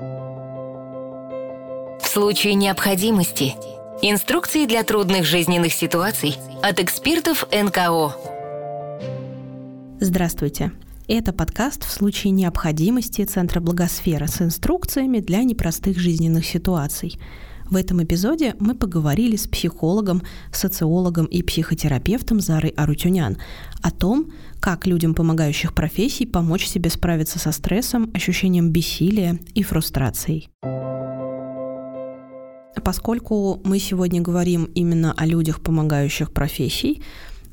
В случае необходимости инструкции для трудных жизненных ситуаций от экспертов НКО. Здравствуйте. Это подкаст в случае необходимости Центра Благосфера с инструкциями для непростых жизненных ситуаций. В этом эпизоде мы поговорили с психологом, социологом и психотерапевтом Зарой Арутюнян о том, как людям помогающих профессий помочь себе справиться со стрессом, ощущением бессилия и фрустрацией. Поскольку мы сегодня говорим именно о людях, помогающих профессий,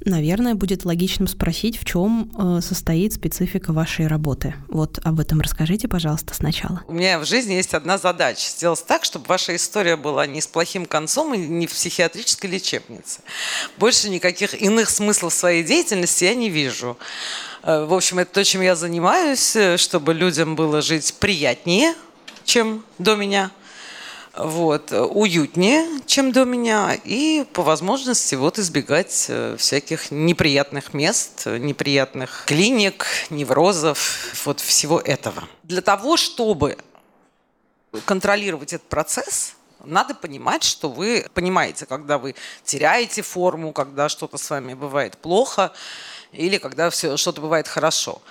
наверное, будет логичным спросить, в чем э, состоит специфика вашей работы. Вот об этом расскажите, пожалуйста, сначала. У меня в жизни есть одна задача – сделать так, чтобы ваша история была не с плохим концом и не в психиатрической лечебнице. Больше никаких иных смыслов своей деятельности я не вижу. Э, в общем, это то, чем я занимаюсь, э, чтобы людям было жить приятнее, чем до меня – вот, уютнее, чем до меня, и по возможности вот избегать э, всяких неприятных мест, неприятных клиник, неврозов, вот всего этого. Для того, чтобы контролировать этот процесс, надо понимать, что вы понимаете, когда вы теряете форму, когда что-то с вами бывает плохо, или когда все, что-то бывает хорошо.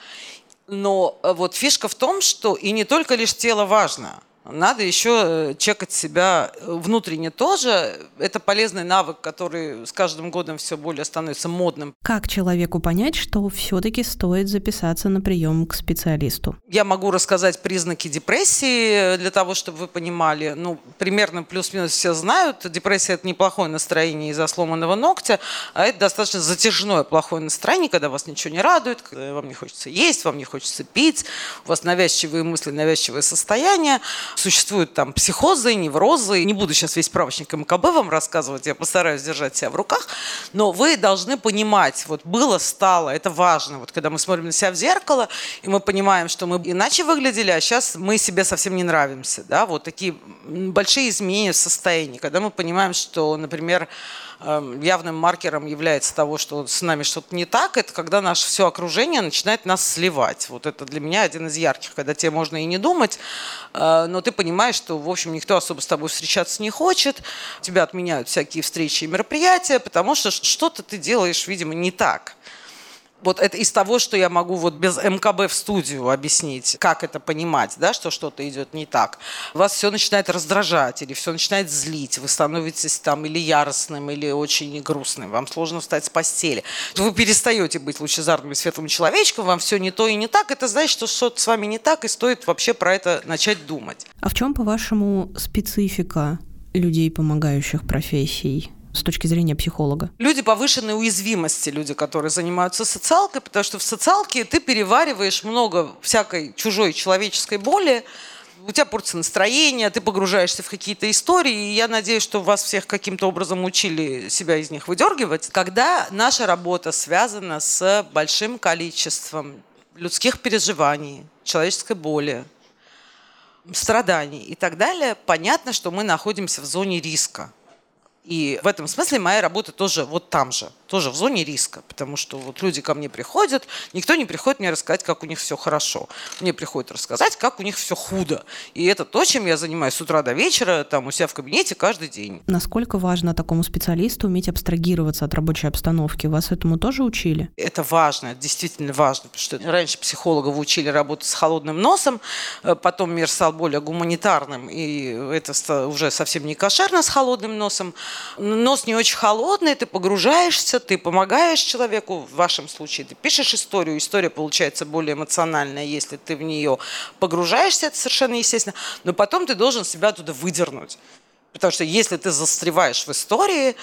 Но э, вот фишка в том, что и не только лишь тело важно – надо еще э, чекать себя внутренне тоже. Это полезный навык, который с каждым годом все более становится модным. Как человеку понять, что все-таки стоит записаться на прием к специалисту? Я могу рассказать признаки депрессии э, для того, чтобы вы понимали. Ну, примерно плюс-минус все знают. Депрессия – это неплохое настроение из-за сломанного ногтя, а это достаточно затяжное плохое настроение, когда вас ничего не радует, когда вам не хочется есть, вам не хочется пить, у вас навязчивые мысли, навязчивое состояние – Существуют там психозы, неврозы. Не буду сейчас весь справочник МКБ вам рассказывать, я постараюсь держать себя в руках. Но вы должны понимать, вот было, стало, это важно. Вот когда мы смотрим на себя в зеркало, и мы понимаем, что мы иначе выглядели, а сейчас мы себе совсем не нравимся. Да? Вот такие большие изменения в состоянии. Когда мы понимаем, что, например, явным маркером является того, что с нами что-то не так, это когда наше все окружение начинает нас сливать. Вот это для меня один из ярких, когда тебе можно и не думать, э, но ты понимаешь, что, в общем, никто особо с тобой встречаться не хочет, тебя отменяют всякие встречи и мероприятия, потому что что-то ты делаешь, видимо, не так. Вот это из того, что я могу вот без МКБ в студию объяснить, как это понимать, да, что что-то идет не так. Вас все начинает раздражать или все начинает злить. Вы становитесь там или яростным, или очень грустным. Вам сложно встать с постели. Вы перестаете быть лучезарным и светлым человечком, вам все не то и не так. Это значит, что что-то с вами не так, и стоит вообще про это начать думать. А в чем, по-вашему, специфика людей, помогающих профессий? С точки зрения психолога? Люди повышенной уязвимости, люди, которые занимаются социалкой, потому что в социалке ты перевариваешь много всякой чужой человеческой боли, у тебя портится настроение, ты погружаешься в какие-то истории, и я надеюсь, что вас всех каким-то образом учили себя из них выдергивать. Когда наша работа связана с большим количеством людских переживаний, человеческой боли, страданий и так далее, понятно, что мы находимся в зоне риска. И в этом смысле моя работа тоже вот там же, тоже в зоне риска, потому что вот люди ко мне приходят, никто не приходит мне рассказать, как у них все хорошо. Мне приходят рассказать, как у них все худо. И это то, чем я занимаюсь с утра до вечера, там у себя в кабинете каждый день. Насколько важно такому специалисту уметь абстрагироваться от рабочей обстановки? Вас этому тоже учили? Это важно, это действительно важно, потому что раньше психологов учили работать с холодным носом, э, потом мир стал более гуманитарным, и это уже совсем не кошерно с холодным носом нос не очень холодный, ты погружаешься, ты помогаешь человеку, в вашем случае ты пишешь историю, история получается более эмоциональная, если ты в нее погружаешься, это совершенно естественно, но потом ты должен себя туда выдернуть. Потому что если ты застреваешь в истории,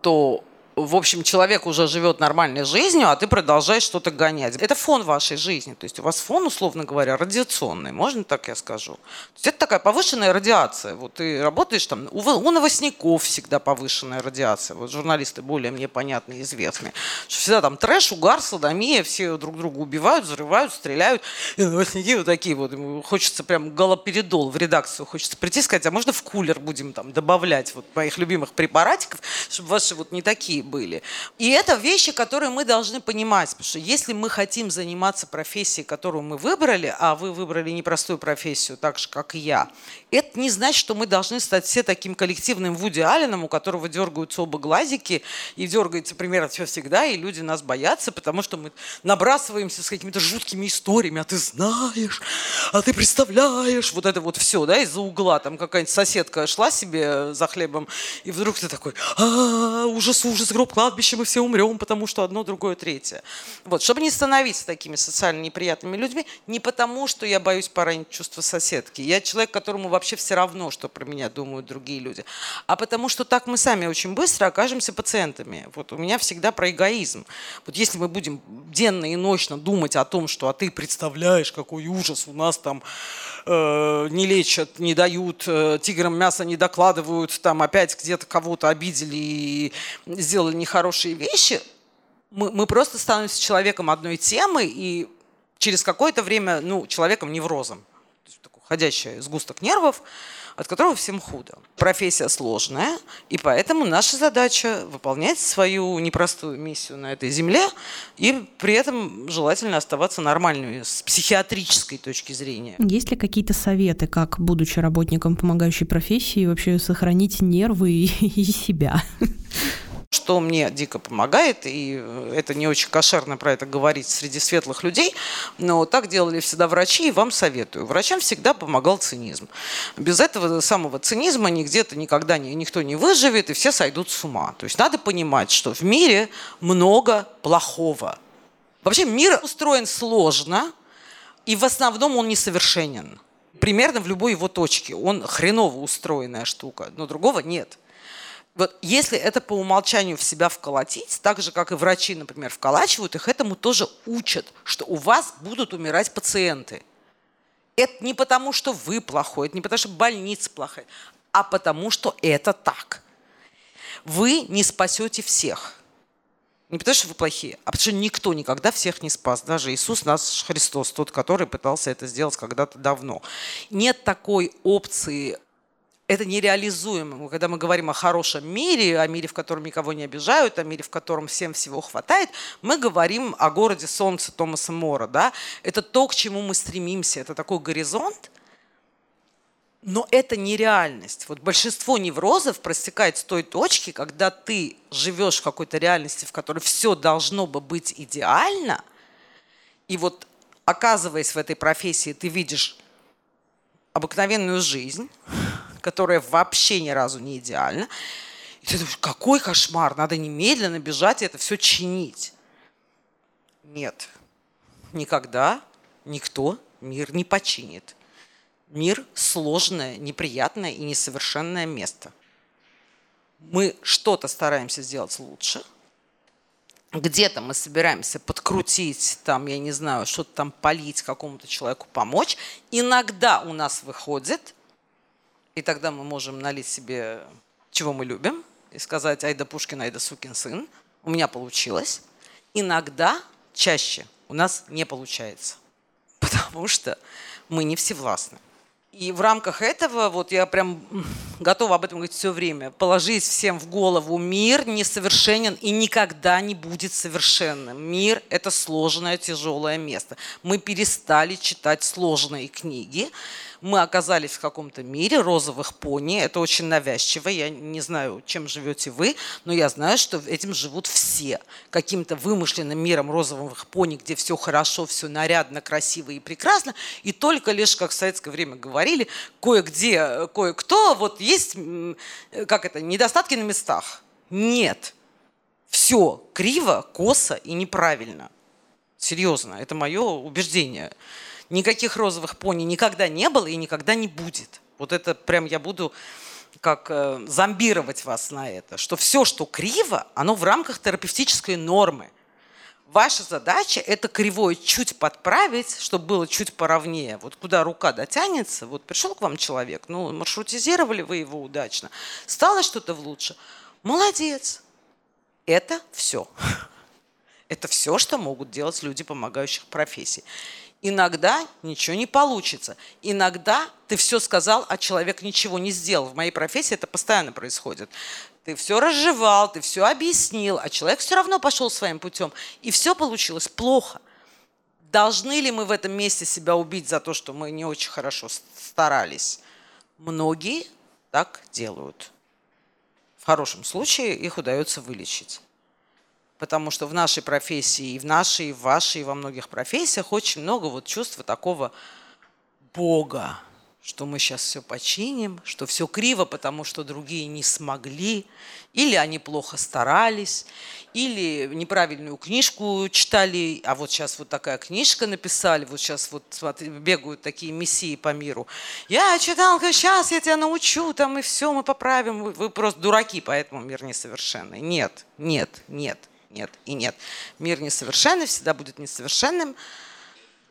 то в общем, человек уже живет нормальной жизнью, а ты продолжаешь что-то гонять. Это фон вашей жизни. То есть у вас фон, условно говоря, радиационный, можно так я скажу. То есть это такая повышенная радиация. Вот ты работаешь там, у, у новостников всегда повышенная радиация. Вот журналисты более мне понятные, известные. Что всегда там трэш, угар, садомия, все друг друга убивают, взрывают, стреляют. И новостники вот такие вот. Хочется прям галоперидол в редакцию, хочется прийти и сказать, а можно в кулер будем там добавлять вот моих любимых препаратиков, чтобы ваши вот не такие были. И это вещи, которые мы должны понимать, потому что если мы хотим заниматься профессией, которую мы выбрали, а вы выбрали непростую профессию, так же, как и я, это не значит, что мы должны стать все таким коллективным Вуди Алленом, у которого дергаются оба глазики, и дергается примерно все всегда, и люди нас боятся, потому что мы набрасываемся с какими-то жуткими историями, а ты знаешь, а ты представляешь, вот это вот все, да, из-за угла, там какая-нибудь соседка шла себе за хлебом, и вдруг ты такой, а, ужас, ужас, гроб, кладбище, мы все умрем, потому что одно, другое, третье. Вот, чтобы не становиться такими социально неприятными людьми, не потому, что я боюсь поранить чувство соседки. Я человек, которому вообще все равно, что про меня думают другие люди. А потому что так мы сами очень быстро окажемся пациентами. Вот у меня всегда про эгоизм. Вот если мы будем денно и ночно думать о том, что а ты представляешь, какой ужас у нас там э, не лечат, не дают, э, тиграм мясо не докладывают, там опять где-то кого-то обидели и сделали нехорошие вещи, мы, мы просто становимся человеком одной темы и через какое-то время, ну, человеком неврозом. То есть такой ходящий сгусток нервов, от которого всем худо. Профессия сложная, и поэтому наша задача выполнять свою непростую миссию на этой земле и при этом желательно оставаться нормальными с психиатрической точки зрения. Есть ли какие-то советы, как, будучи работником помогающей профессии, вообще сохранить нервы и себя? Что мне дико помогает, и это не очень кошерно про это говорить среди светлых людей, но так делали всегда врачи, и вам советую. Врачам всегда помогал цинизм. Без этого самого цинизма нигде-то никогда никто не выживет, и все сойдут с ума. То есть надо понимать, что в мире много плохого. Вообще мир устроен сложно, и в основном он несовершенен. Примерно в любой его точке. Он хреново устроенная штука, но другого нет вот если это по умолчанию в себя вколотить, так же, как и врачи, например, вколачивают, их этому тоже учат, что у вас будут умирать пациенты. Это не потому, что вы плохой, это не потому, что больница плохая, а потому, что это так. Вы не спасете всех. Не потому, что вы плохие, а потому что никто никогда всех не спас. Даже Иисус наш Христос, тот, который пытался это сделать когда-то давно. Нет такой опции это нереализуемо. Когда мы говорим о хорошем мире, о мире, в котором никого не обижают, о мире, в котором всем всего хватает, мы говорим о городе солнца Томаса Мора. Да? Это то, к чему мы стремимся. Это такой горизонт, но это нереальность. Вот большинство неврозов простекает с той точки, когда ты живешь в какой-то реальности, в которой все должно бы быть идеально, и вот оказываясь в этой профессии, ты видишь обыкновенную жизнь, которая вообще ни разу не идеальна. И ты думаешь, какой кошмар, надо немедленно бежать и это все чинить. Нет, никогда никто мир не починит. Мир – сложное, неприятное и несовершенное место. Мы что-то стараемся сделать лучше, где-то мы собираемся подкрутить, там, я не знаю, что-то там полить какому-то человеку, помочь. Иногда у нас выходит, и тогда мы можем налить себе, чего мы любим, и сказать, айда Пушкин, айда сукин сын. У меня получилось. Иногда, чаще, у нас не получается. Потому что мы не всевластны. И в рамках этого, вот я прям готова об этом говорить все время, положить всем в голову, мир несовершенен и никогда не будет совершенным. Мир – это сложное, тяжелое место. Мы перестали читать сложные книги, мы оказались в каком-то мире розовых пони. Это очень навязчиво. Я не знаю, чем живете вы, но я знаю, что этим живут все. Каким-то вымышленным миром розовых пони, где все хорошо, все нарядно, красиво и прекрасно. И только лишь, как в советское время говорили, кое-где, кое-кто, вот есть, как это, недостатки на местах. Нет. Все криво, косо и неправильно. Серьезно, это мое убеждение. Никаких розовых пони никогда не было и никогда не будет. Вот это прям я буду как э, зомбировать вас на это, что все, что криво, оно в рамках терапевтической нормы. Ваша задача – это кривое чуть подправить, чтобы было чуть поровнее. Вот куда рука дотянется, вот пришел к вам человек, ну, маршрутизировали вы его удачно, стало что-то в лучше. Молодец. Это все. Это все, что могут делать люди помогающих профессий. Иногда ничего не получится. Иногда ты все сказал, а человек ничего не сделал. В моей профессии это постоянно происходит. ты все разжевал, ты все объяснил, а человек все равно пошел своим путем, и все получилось плохо. Должны ли мы в этом месте себя убить за то, что мы не очень хорошо старались? Многие так делают. В хорошем случае их удается вылечить. Потому что в нашей профессии, и в нашей, и в вашей, и во многих профессиях очень много вот чувства такого Бога, что мы сейчас все починим, что все криво, потому что другие не смогли, или они плохо старались, или неправильную книжку читали, а вот сейчас вот такая книжка написали, вот сейчас вот смотри, бегают такие мессии по миру. Я читал, сейчас я тебя научу, там и все, мы поправим. Вы, вы просто дураки, поэтому мир несовершенный. Нет, нет, нет, нет и нет. Мир несовершенный, всегда будет несовершенным.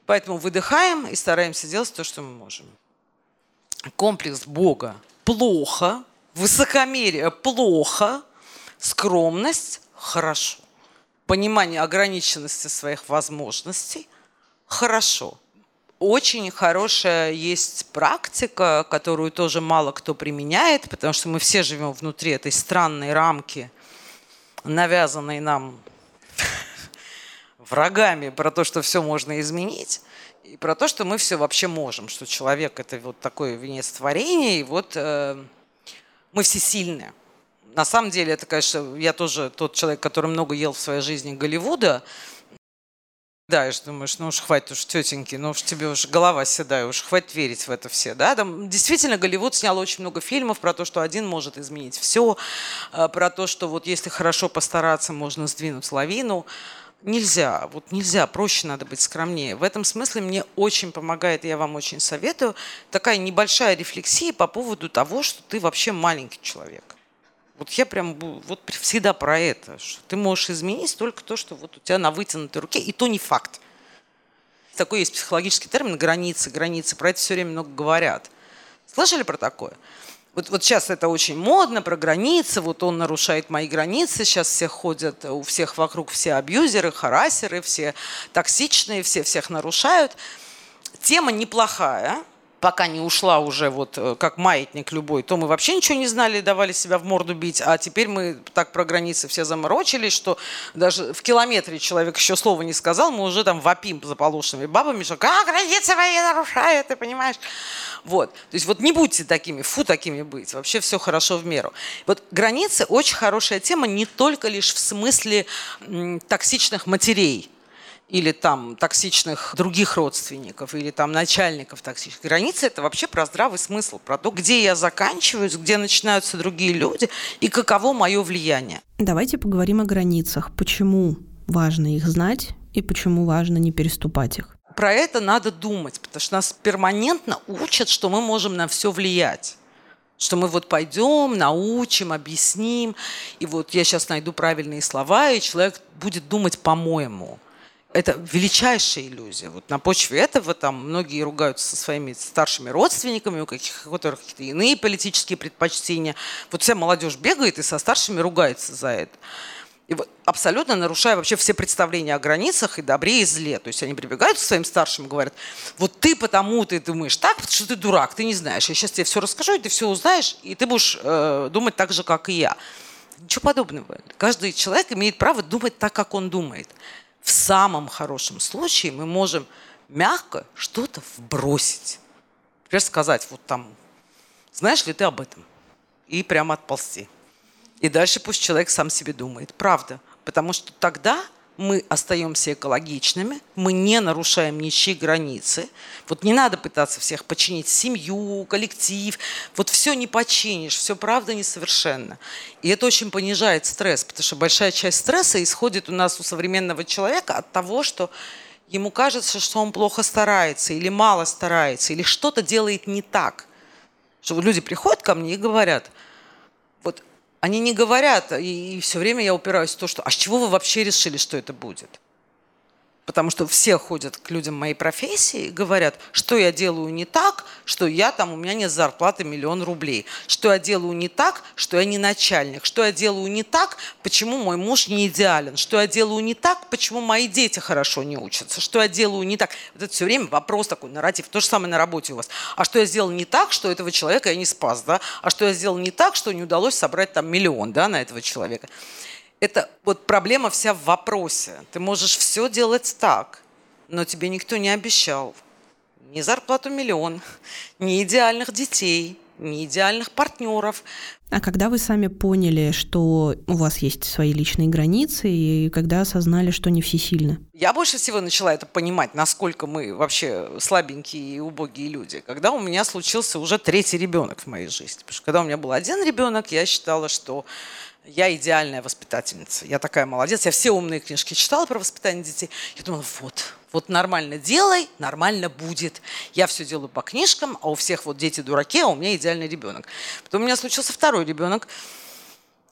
Поэтому выдыхаем и стараемся делать то, что мы можем комплекс Бога плохо, высокомерие плохо, скромность хорошо, понимание ограниченности своих возможностей хорошо. Очень хорошая есть практика, которую тоже мало кто применяет, потому что мы все живем внутри этой странной рамки, навязанной нам врагами про то, что все можно изменить и про то, что мы все вообще можем, что человек это вот такое венец творения, и вот э, мы все сильные. На самом деле, это, конечно, я тоже тот человек, который много ел в своей жизни Голливуда. Да, и думаешь, ну уж хватит уж тетеньки, ну уж тебе уж голова седая, уж хватит верить в это все. Да? Там, действительно, Голливуд снял очень много фильмов про то, что один может изменить все, э, про то, что вот если хорошо постараться, можно сдвинуть лавину нельзя, вот нельзя, проще надо быть скромнее. В этом смысле мне очень помогает, я вам очень советую, такая небольшая рефлексия по поводу того, что ты вообще маленький человек. Вот я прям вот всегда про это, что ты можешь изменить только то, что вот у тебя на вытянутой руке, и то не факт. Такой есть психологический термин границы, границы, про это все время много говорят. Слышали про такое? Вот, вот сейчас это очень модно, про границы, вот он нарушает мои границы, сейчас все ходят, у всех вокруг все абьюзеры, харасеры, все токсичные, все всех нарушают. Тема неплохая, пока не ушла уже вот э, как маятник любой, то мы вообще ничего не знали, давали себя в морду бить, а теперь мы так про границы все заморочились, что даже в километре человек еще слова не сказал, мы уже там вопим за полушными бабами, что как границы мои нарушают, ты понимаешь? Вот. То есть вот не будьте такими, фу такими быть, вообще все хорошо в меру. Вот границы очень хорошая тема не только лишь в смысле м, токсичных матерей, или там токсичных других родственников, или там начальников токсичных. Границы – это вообще про здравый смысл, про то, где я заканчиваюсь, где начинаются другие люди и каково мое влияние. Давайте поговорим о границах. Почему важно их знать и почему важно не переступать их? Про это надо думать, потому что нас перманентно учат, что мы можем на все влиять что мы вот пойдем, научим, объясним, и вот я сейчас найду правильные слова, и человек будет думать по-моему это величайшая иллюзия. Вот на почве этого там многие ругаются со своими старшими родственниками, у каких, у которых какие-то иные политические предпочтения. Вот вся молодежь бегает и со старшими ругается за это. И вот абсолютно нарушая вообще все представления о границах и добре, и зле. То есть они прибегают к своим старшим и говорят, вот ты потому ты думаешь так, потому что ты дурак, ты не знаешь. Я сейчас тебе все расскажу, и ты все узнаешь, и ты будешь э, думать так же, как и я. Ничего подобного. Каждый человек имеет право думать так, как он думает в самом хорошем случае мы можем мягко что-то вбросить. Например, сказать, вот там, знаешь ли ты об этом? И прямо отползти. И дальше пусть человек сам себе думает. Правда. Потому что тогда мы остаемся экологичными, мы не нарушаем ничьи границы. Вот не надо пытаться всех починить, семью, коллектив. Вот все не починишь, все правда несовершенно. И это очень понижает стресс, потому что большая часть стресса исходит у нас у современного человека от того, что ему кажется, что он плохо старается или мало старается, или что-то делает не так. Что люди приходят ко мне и говорят, они не говорят, и, и все время я упираюсь в то, что а с чего вы вообще решили, что это будет? Потому что все ходят к людям моей профессии и говорят, что я делаю не так, что я там, у меня нет зарплаты миллион рублей. Что я делаю не так, что я не начальник. Что я делаю не так, почему мой муж не идеален. Что я делаю не так, почему мои дети хорошо не учатся. Что я делаю не так. Вот это все время вопрос такой, нарратив. То же самое на работе у вас. А что я сделал не так, что этого человека я не спас, да? А что я сделал не так, что не удалось собрать там миллион, да, на этого человека это вот проблема вся в вопросе. Ты можешь все делать так, но тебе никто не обещал ни зарплату миллион, ни идеальных детей, ни идеальных партнеров. А когда вы сами поняли, что у вас есть свои личные границы, и когда осознали, что не всесильны? Я больше всего начала это понимать, насколько мы вообще слабенькие и убогие люди, когда у меня случился уже третий ребенок в моей жизни. Потому что когда у меня был один ребенок, я считала, что я идеальная воспитательница. Я такая молодец. Я все умные книжки читала про воспитание детей. Я думала, вот, вот нормально делай, нормально будет. Я все делаю по книжкам, а у всех вот дети дураки, а у меня идеальный ребенок. Потом у меня случился второй ребенок.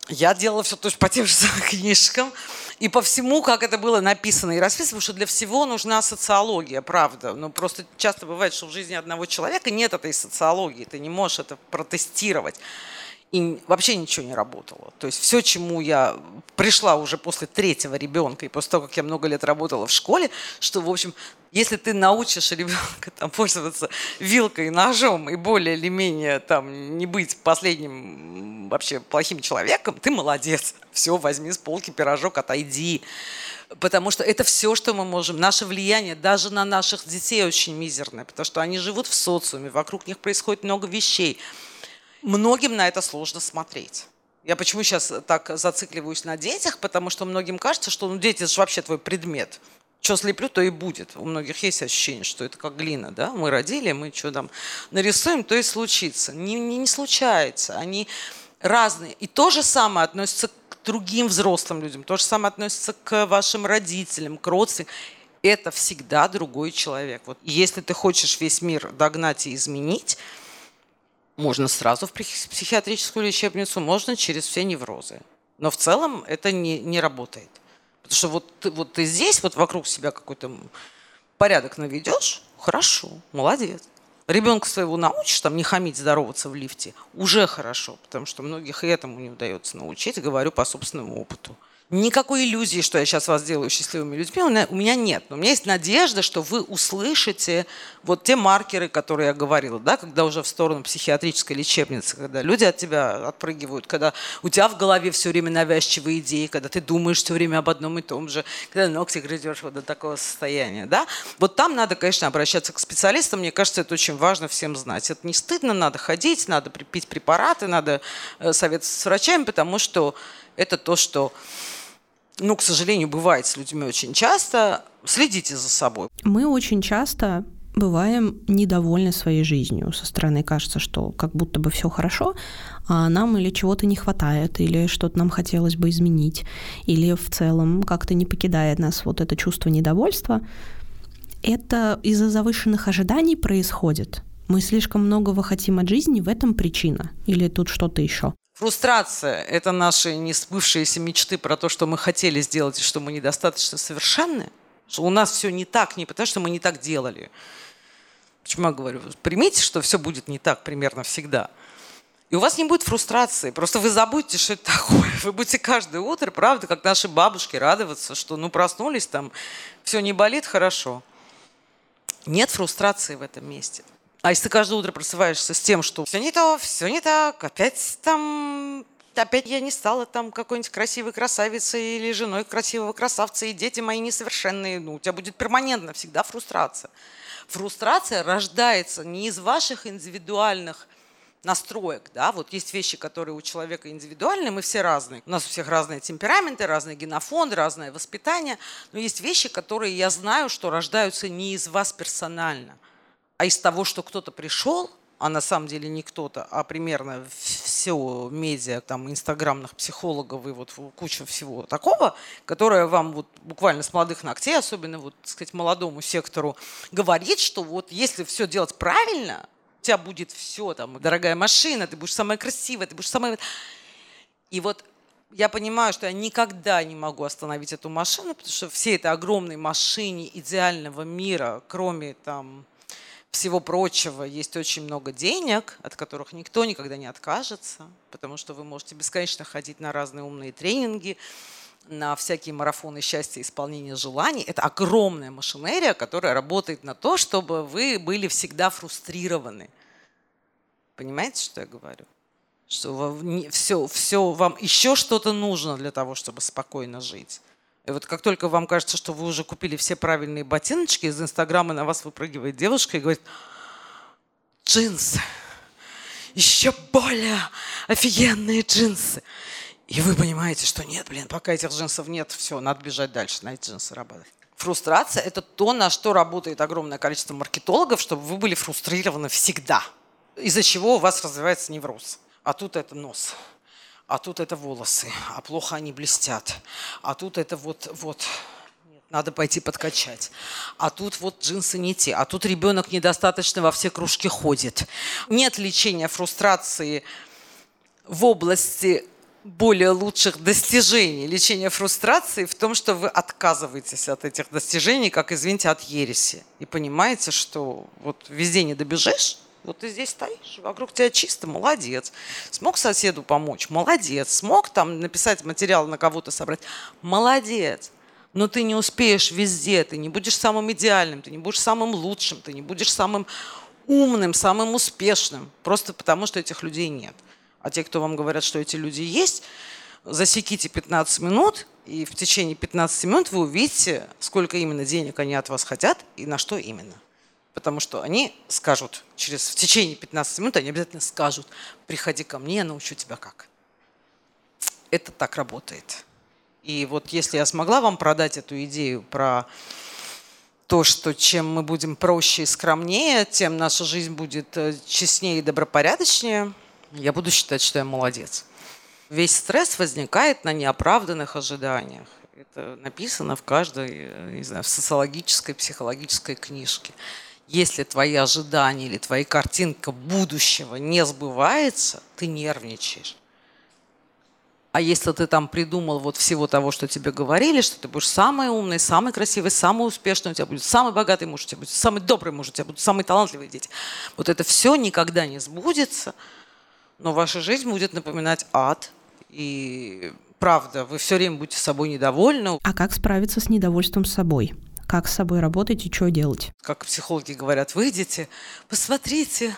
Я делала все тоже по тем же книжкам. И по всему, как это было написано и расписано, потому что для всего нужна социология, правда. Но просто часто бывает, что в жизни одного человека нет этой социологии. Ты не можешь это протестировать и вообще ничего не работало. То есть все, чему я пришла уже после третьего ребенка и после того, как я много лет работала в школе, что, в общем, если ты научишь ребенка там, пользоваться вилкой и ножом и более или менее там, не быть последним вообще плохим человеком, ты молодец. Все, возьми с полки пирожок, отойди. Потому что это все, что мы можем. Наше влияние даже на наших детей очень мизерное, потому что они живут в социуме, вокруг них происходит много вещей. Многим на это сложно смотреть. Я почему сейчас так зацикливаюсь на детях, потому что многим кажется, что ну, дети же вообще твой предмет. Что слеплю, то и будет. У многих есть ощущение, что это как глина, да? Мы родили, мы что там нарисуем, то и случится. Не, не, не случается. Они разные. И то же самое относится к другим взрослым людям, то же самое относится к вашим родителям, к родственникам. Это всегда другой человек. Вот если ты хочешь весь мир догнать и изменить, можно сразу в психиатрическую лечебницу, можно через все неврозы. Но в целом это не, не работает. Потому что вот, вот ты здесь, вот вокруг себя какой-то порядок наведешь, хорошо, молодец. Ребенка своего научишь там не хамить, здороваться в лифте, уже хорошо, потому что многих и этому не удается научить, говорю по собственному опыту. Никакой иллюзии, что я сейчас вас делаю счастливыми людьми, у меня нет. Но у меня есть надежда, что вы услышите вот те маркеры, которые я говорила, да, когда уже в сторону психиатрической лечебницы, когда люди от тебя отпрыгивают, когда у тебя в голове все время навязчивые идеи, когда ты думаешь все время об одном и том же, когда ногти грызешь вот до такого состояния. Да? Вот там надо, конечно, обращаться к специалистам. Мне кажется, это очень важно всем знать. Это не стыдно, надо ходить, надо пить препараты, надо э, советоваться с врачами, потому что это то, что ну, к сожалению, бывает с людьми очень часто. Следите за собой. Мы очень часто бываем недовольны своей жизнью. Со стороны кажется, что как будто бы все хорошо, а нам или чего-то не хватает, или что-то нам хотелось бы изменить, или в целом как-то не покидает нас вот это чувство недовольства. Это из-за завышенных ожиданий происходит. Мы слишком многого хотим от жизни, в этом причина. Или тут что-то еще? Фрустрация – это наши несбывшиеся мечты про то, что мы хотели сделать и что мы недостаточно совершенны. Что у нас все не так, не потому что мы не так делали. Почему я говорю? Примите, что все будет не так примерно всегда. И у вас не будет фрустрации. Просто вы забудете, что это такое. Вы будете каждое утро, правда, как наши бабушки, радоваться, что ну проснулись там, все не болит, хорошо. Нет фрустрации в этом месте. А если ты каждое утро просыпаешься с тем, что все не то, все не так, опять там опять я не стала там какой-нибудь красивой красавицей или женой красивого красавца, и дети мои несовершенные, ну, у тебя будет перманентно всегда фрустрация. Фрустрация рождается не из ваших индивидуальных настроек, да, вот есть вещи, которые у человека индивидуальные, мы все разные. У нас у всех разные темпераменты, разные генофонды, разное воспитание, но есть вещи, которые я знаю, что рождаются не из вас персонально – а из того, что кто-то пришел, а на самом деле не кто-то, а примерно все медиа, там, инстаграмных психологов и вот куча всего такого, которое вам вот буквально с молодых ногтей, особенно вот, так сказать, молодому сектору, говорит, что вот если все делать правильно, у тебя будет все, там, дорогая машина, ты будешь самая красивая, ты будешь самая... И вот я понимаю, что я никогда не могу остановить эту машину, потому что все этой огромной машине идеального мира, кроме там всего прочего, есть очень много денег, от которых никто никогда не откажется, потому что вы можете бесконечно ходить на разные умные тренинги, на всякие марафоны счастья, исполнения желаний. Это огромная машинерия, которая работает на то, чтобы вы были всегда фрустрированы. Понимаете, что я говорю? Что вам, все, все, вам еще что-то нужно для того, чтобы спокойно жить. И вот как только вам кажется, что вы уже купили все правильные ботиночки, из Инстаграма на вас выпрыгивает девушка и говорит, джинсы, еще более офигенные джинсы. И вы понимаете, что нет, блин, пока этих джинсов нет, все, надо бежать дальше, на эти джинсы работать. Фрустрация – это то, на что работает огромное количество маркетологов, чтобы вы были фрустрированы всегда. Из-за чего у вас развивается невроз. А тут это нос, а тут это волосы, а плохо они блестят, а тут это вот, вот, надо пойти подкачать. А тут вот джинсы не те, а тут ребенок недостаточно во все кружки ходит. Нет лечения фрустрации в области более лучших достижений лечения фрустрации в том, что вы отказываетесь от этих достижений, как, извините, от ереси. И понимаете, что вот везде не добежишь, вот ты здесь стоишь, вокруг тебя чисто, молодец. Смог соседу помочь, молодец. Смог там написать материал на кого-то собрать, молодец. Но ты не успеешь везде, ты не будешь самым идеальным, ты не будешь самым лучшим, ты не будешь самым умным, самым успешным, просто потому что этих людей нет. А те, кто вам говорят, что эти люди есть, засеките 15 минут, и в течение 15 минут вы увидите, сколько именно денег они от вас хотят и на что именно. Потому что они скажут, через в течение 15 минут они обязательно скажут, приходи ко мне, я научу тебя как. Это так работает. И вот если я смогла вам продать эту идею про то, что чем мы будем проще и скромнее, тем наша жизнь будет э, честнее и добропорядочнее, я буду считать, что я молодец. Весь стресс возникает на неоправданных ожиданиях. Это написано в каждой, э, не знаю, в социологической, психологической книжке. Если твои ожидания или твоя картинка будущего не сбывается, ты нервничаешь. А если ты там придумал вот всего того, что тебе говорили, что ты будешь самый умный, самый красивый, самый успешный, у тебя будет самый богатый муж, у тебя будет самый добрый муж, у тебя будут самые талантливые дети. Вот это все никогда не сбудется, но ваша жизнь будет напоминать ад. И правда, вы все время будете собой недовольны. А как справиться с недовольством собой? Как с собой работать и что делать? Как психологи говорят, выйдите, посмотрите,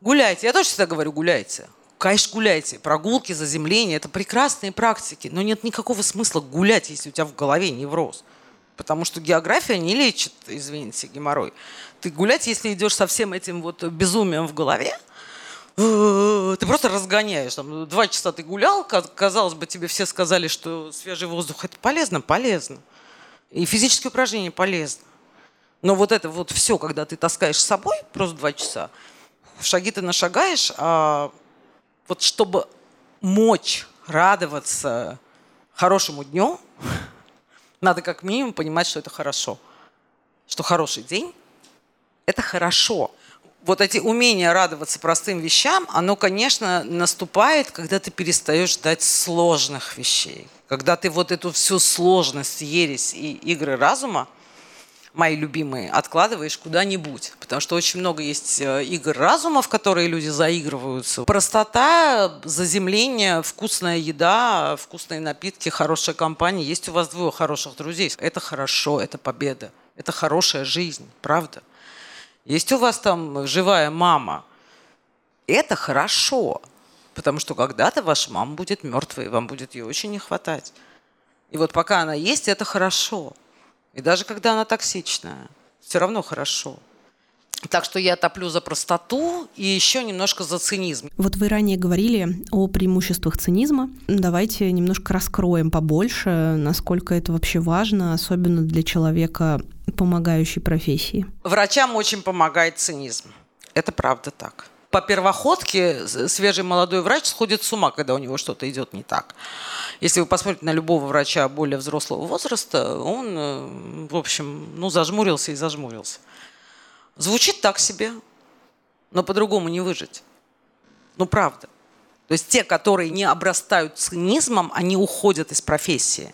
гуляйте. Я тоже всегда говорю, гуляйте. Конечно, гуляйте. Прогулки, заземление – это прекрасные практики. Но нет никакого смысла гулять, если у тебя в голове невроз. Потому что география не лечит, извините, геморрой. Ты гулять, если идешь со всем этим вот безумием в голове, ты просто разгоняешь. Там, два часа ты гулял, казалось бы, тебе все сказали, что свежий воздух – это полезно, полезно. И физические упражнения полезны. Но вот это вот все, когда ты таскаешь с собой просто два часа, шаги ты нашагаешь, а вот чтобы мочь радоваться хорошему дню, надо как минимум понимать, что это хорошо. Что хороший день – это хорошо. Вот эти умения радоваться простым вещам, оно, конечно, наступает, когда ты перестаешь ждать сложных вещей. Когда ты вот эту всю сложность, ересь и игры разума, мои любимые, откладываешь куда-нибудь. Потому что очень много есть э, игр разума, в которые люди заигрываются. Простота, заземление, вкусная еда, вкусные напитки, хорошая компания. Есть у вас двое хороших друзей. Это хорошо, это победа. Это хорошая жизнь, правда? Есть у вас там живая мама. Это хорошо. Потому что когда-то ваша мама будет мертвой, вам будет ее очень не хватать. И вот пока она есть, это хорошо. И даже когда она токсичная, все равно хорошо. Так что я топлю за простоту и еще немножко за цинизм. Вот вы ранее говорили о преимуществах цинизма. Давайте немножко раскроем побольше, насколько это вообще важно, особенно для человека, помогающей профессии. Врачам очень помогает цинизм. Это правда так по первоходке свежий молодой врач сходит с ума, когда у него что-то идет не так. Если вы посмотрите на любого врача более взрослого возраста, он, э, в общем, ну, зажмурился и зажмурился. Звучит так себе, но по-другому не выжить. Ну, правда. То есть те, которые не обрастают цинизмом, они уходят из профессии.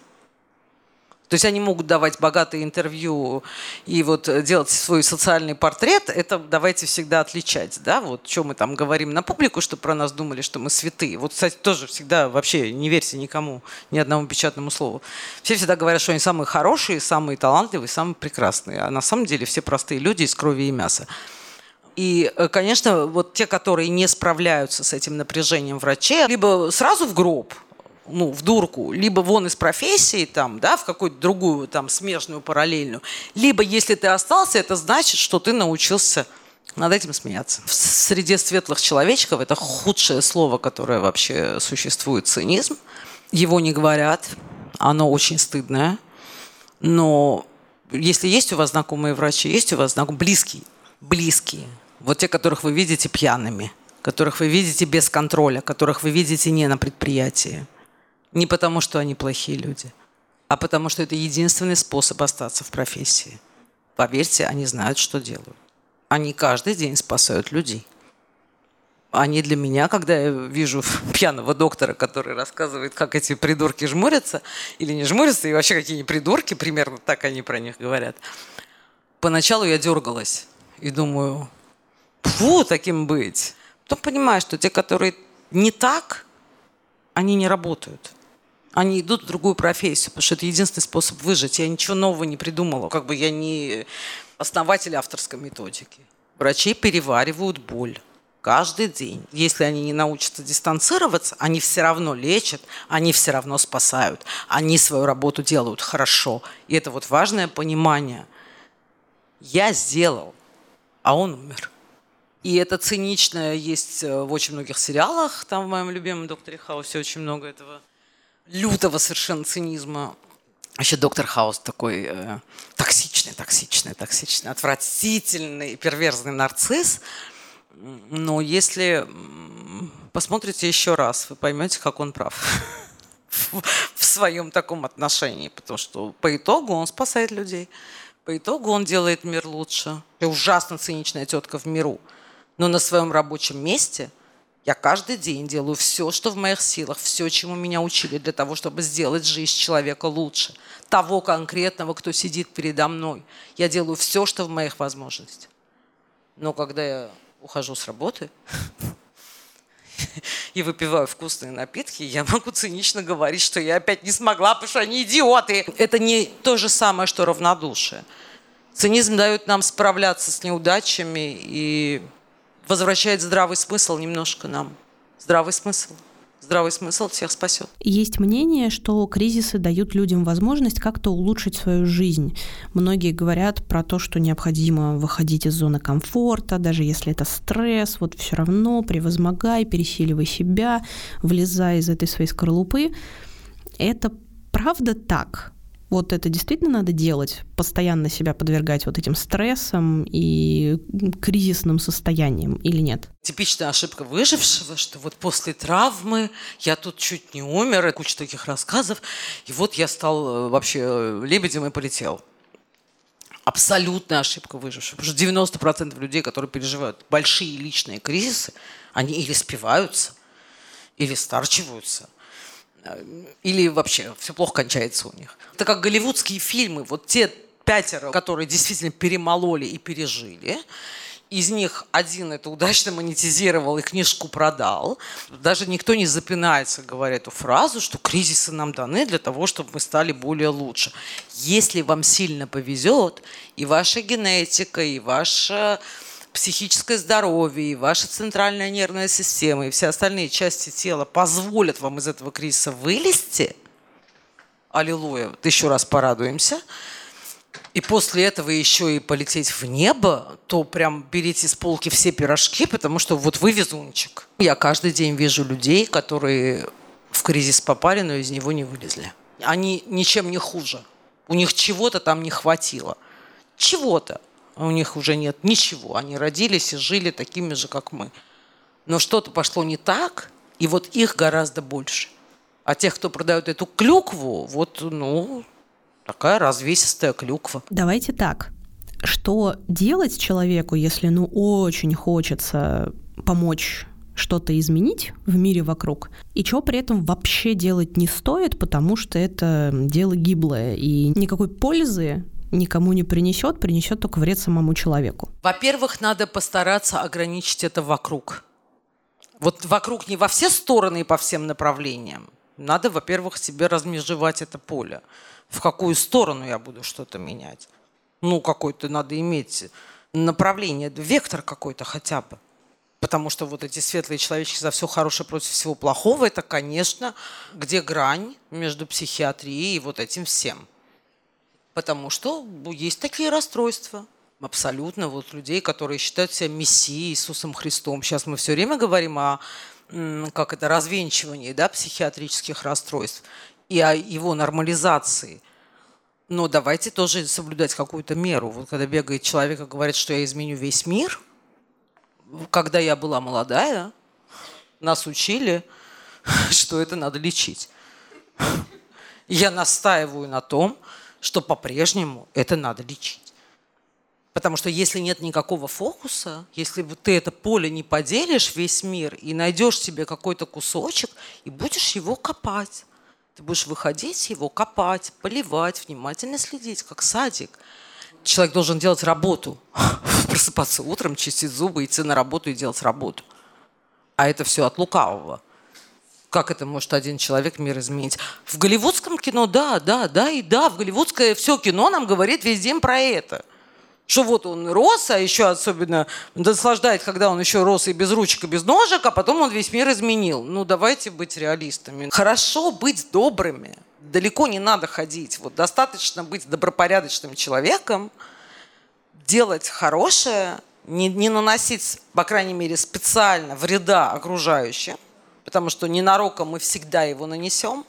То есть они могут давать богатые интервью и вот делать свой социальный портрет. Это давайте всегда отличать, да, вот что мы там говорим на публику, чтобы про нас думали, что мы святые. Вот, кстати, тоже всегда вообще не верьте никому, ни одному печатному слову. Все всегда говорят, что они самые хорошие, самые талантливые, самые прекрасные. А на самом деле все простые люди из крови и мяса. И, э, конечно, вот те, которые не справляются с этим напряжением врачей, либо сразу в гроб, ну, в дурку, либо вон из профессии, там, да, в какую-то другую, там, смежную, параллельную, либо, если ты остался, это значит, что ты научился над этим смеяться. В среде светлых человечков это худшее слово, которое вообще существует, цинизм. Его не говорят, оно очень стыдное. Но если есть у вас знакомые врачи, есть у вас знакомые, близкие, близкие, вот те, которых вы видите пьяными, которых вы видите без контроля, которых вы видите не на предприятии, не потому, что они плохие люди, а потому, что это единственный способ остаться в профессии. Поверьте, они знают, что делают. Они каждый день спасают людей. Они для меня, когда я вижу пьяного доктора, который рассказывает, как эти придурки жмурятся или не жмурятся, и вообще какие они придурки, примерно так они про них говорят. Поначалу я дергалась и думаю, фу, таким быть. Потом понимаю, что те, которые не так, они не работают они идут в другую профессию, потому что это единственный способ выжить. Я ничего нового не придумала. Как бы я не основатель авторской методики. Врачи переваривают боль каждый день. Если они не научатся дистанцироваться, они все равно лечат, они все равно спасают, они свою работу делают хорошо. И это вот важное понимание. Я сделал, а он умер. И это циничное есть э, в очень многих сериалах. Там в моем любимом «Докторе Хаусе» очень много этого лютого совершенно цинизма. Вообще доктор Хаус такой э, токсичный, токсичный, токсичный, отвратительный, перверзный нарцисс. Но если посмотрите еще раз, вы поймете, как он прав в своем таком отношении, потому что по итогу он спасает людей, по итогу он делает мир лучше. И ужасно циничная тетка в миру. Но на своем рабочем месте – я каждый день делаю все, что в моих силах, все, чему меня учили, для того, чтобы сделать жизнь человека лучше. Того конкретного, кто сидит передо мной. Я делаю все, что в моих возможностях. Но когда я ухожу с работы и выпиваю вкусные напитки, я могу цинично говорить, что я опять не смогла, потому что они идиоты. Это не то же самое, что равнодушие. Цинизм дает нам справляться с неудачами и возвращает здравый смысл немножко нам. Здравый смысл. Здравый смысл всех спасет. Есть мнение, что кризисы дают людям возможность как-то улучшить свою жизнь. Многие говорят про то, что необходимо выходить из зоны комфорта, даже если это стресс, вот все равно превозмогай, пересиливай себя, влезай из этой своей скорлупы. Это правда так? Вот это действительно надо делать, постоянно себя подвергать вот этим стрессам и кризисным состояниям или нет? Типичная ошибка выжившего, что вот после травмы я тут чуть не умер, куча таких рассказов, и вот я стал э, вообще э, лебедем и полетел. Абсолютная ошибка выжившего. Потому что 90% людей, которые переживают большие личные кризисы, они или спиваются, или старчиваются, или вообще все плохо кончается у них. Это как голливудские фильмы. Вот те пятеро, которые действительно перемололи и пережили, из них один это удачно монетизировал и книжку продал. Даже никто не запинается, говоря эту фразу, что кризисы нам даны для того, чтобы мы стали более лучше. Если вам сильно повезет, и ваша генетика, и ваша психическое здоровье, и ваша центральная нервная система, и все остальные части тела позволят вам из этого кризиса вылезти, аллилуйя, еще раз порадуемся, и после этого еще и полететь в небо, то прям берите с полки все пирожки, потому что вот вы везунчик. Я каждый день вижу людей, которые в кризис попали, но из него не вылезли. Они ничем не хуже. У них чего-то там не хватило. Чего-то у них уже нет ничего. Они родились и жили такими же, как мы. Но что-то пошло не так, и вот их гораздо больше. А тех, кто продает эту клюкву, вот, ну, такая развесистая клюква. Давайте так. Что делать человеку, если, ну, очень хочется помочь что-то изменить в мире вокруг, и чего при этом вообще делать не стоит, потому что это дело гиблое, и никакой пользы никому не принесет, принесет только вред самому человеку. Во-первых, надо постараться ограничить это вокруг. Вот вокруг не во все стороны и по всем направлениям. Надо, во-первых, себе размежевать это поле. В какую сторону я буду что-то менять? Ну, какой-то надо иметь направление, вектор какой-то хотя бы. Потому что вот эти светлые человечки за все хорошее против всего плохого, это, конечно, где грань между психиатрией и вот этим всем. Потому что есть такие расстройства. Абсолютно. Вот людей, которые считают себя Мессией, Иисусом Христом. Сейчас мы все время говорим о как это, развенчивании да, психиатрических расстройств и о его нормализации. Но давайте тоже соблюдать какую-то меру. Вот когда бегает человек и говорит, что я изменю весь мир, когда я была молодая, нас учили, что это надо лечить. Я настаиваю на том, что по-прежнему это надо лечить. Потому что если нет никакого фокуса, если ты это поле не поделишь, весь мир, и найдешь себе какой-то кусочек, и будешь его копать. Ты будешь выходить его, копать, поливать, внимательно следить, как садик. Человек должен делать работу. Просыпаться утром, чистить зубы, идти на работу и делать работу. А это все от лукавого. Как это может один человек мир изменить? В голливудском кино, да, да, да и да. В голливудское все кино нам говорит весь день про это. Что вот он рос, а еще особенно наслаждает, когда он еще рос и без ручек, и без ножек, а потом он весь мир изменил. Ну, давайте быть реалистами. Хорошо быть добрыми. Далеко не надо ходить. Вот достаточно быть добропорядочным человеком, делать хорошее, не, не наносить, по крайней мере, специально вреда окружающим, потому что ненароком мы всегда его нанесем.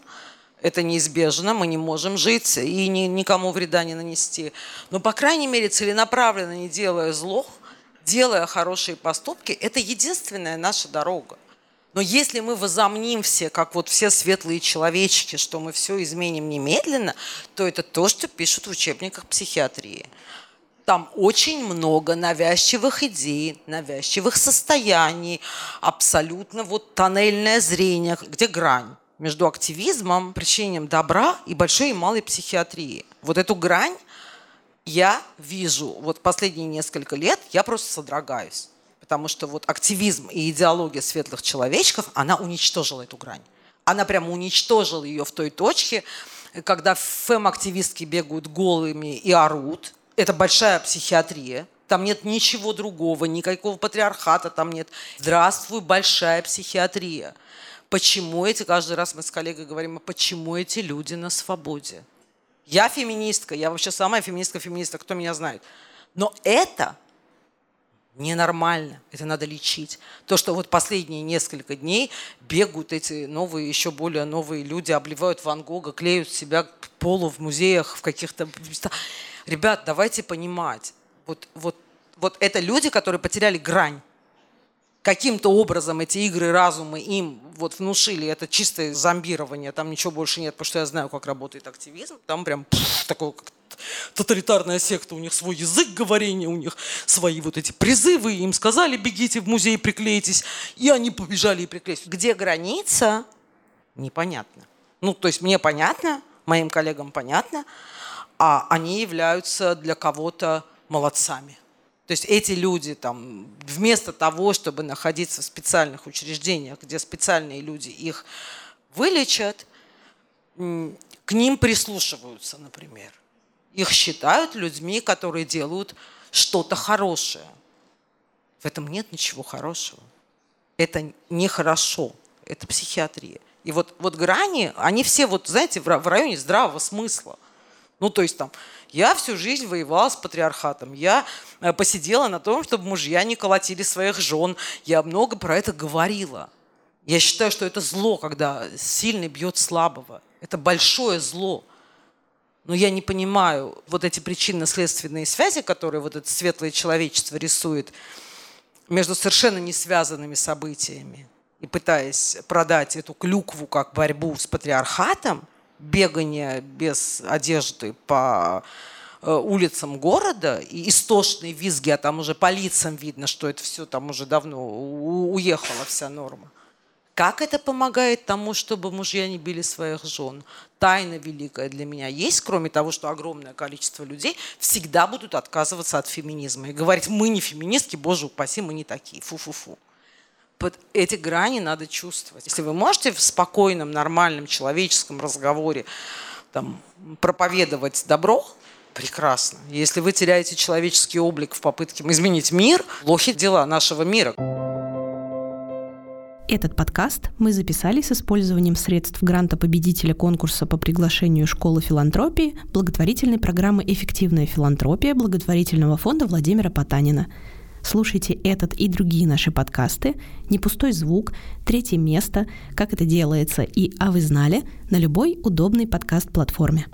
Это неизбежно, мы не можем жить и ни, никому вреда не нанести. Но, по крайней мере, целенаправленно не делая зло, делая хорошие поступки, это единственная наша дорога. Но если мы возомним все, как вот все светлые человечки, что мы все изменим немедленно, то это то, что пишут в учебниках психиатрии. Там очень много навязчивых идей, навязчивых состояний, абсолютно вот тоннельное зрение, где грань между активизмом, причинением добра и большой и малой психиатрии. Вот эту грань я вижу вот последние несколько лет, я просто содрогаюсь. Потому что вот активизм и идеология светлых человечков, она уничтожила эту грань. Она прямо уничтожила ее в той точке, когда фем-активистки бегают голыми и орут, это большая психиатрия. Там нет ничего другого, никакого патриархата там нет. Здравствуй, большая психиатрия. Почему эти, каждый раз мы с коллегой говорим, а почему эти люди на свободе? Я феминистка, я вообще самая феминистка-феминистка, кто меня знает. Но это ненормально, это надо лечить. То, что вот последние несколько дней бегают эти новые, еще более новые люди, обливают Ван Гога, клеют себя к полу в музеях, в каких-то местах. Ребят, давайте понимать, вот, вот, вот это люди, которые потеряли грань. Каким-то образом эти игры разума им вот внушили, это чистое зомбирование, там ничего больше нет, потому что я знаю, как работает активизм, там прям пфф, такое как тоталитарная секта, у них свой язык говорения, у них свои вот эти призывы, им сказали, бегите в музей, приклейтесь, и они побежали и приклеились. Где граница, непонятно. Ну, то есть мне понятно, моим коллегам понятно, а они являются для кого-то молодцами. То есть эти люди там, вместо того, чтобы находиться в специальных учреждениях, где специальные люди их вылечат, к ним прислушиваются, например. Их считают людьми, которые делают что-то хорошее. В этом нет ничего хорошего. Это нехорошо. Это психиатрия. И вот, вот грани, они все, вот, знаете, в районе здравого смысла. Ну, то есть там, я всю жизнь воевала с патриархатом. Я э, посидела на том, чтобы мужья не колотили своих жен. Я много про это говорила. Я считаю, что это зло, когда сильный бьет слабого. Это большое зло. Но я не понимаю вот эти причинно-следственные связи, которые вот это светлое человечество рисует между совершенно не связанными событиями и пытаясь продать эту клюкву как борьбу с патриархатом – бегание без одежды по э, улицам города, и истошные визги, а там уже по лицам видно, что это все там уже давно уехала вся норма. Как это помогает тому, чтобы мужья не били своих жен? Тайна великая для меня есть, кроме того, что огромное количество людей всегда будут отказываться от феминизма и говорить, мы не феминистки, боже упаси, мы не такие, фу-фу-фу. Эти грани надо чувствовать. Если вы можете в спокойном, нормальном, человеческом разговоре там, проповедовать добро, прекрасно. Если вы теряете человеческий облик в попытке изменить мир, плохи дела нашего мира. Этот подкаст мы записали с использованием средств гранта победителя конкурса по приглашению школы филантропии благотворительной программы «Эффективная филантропия» благотворительного фонда Владимира Потанина. Слушайте этот и другие наши подкасты «Не пустой звук», «Третье место», «Как это делается» и «А вы знали» на любой удобной подкаст-платформе.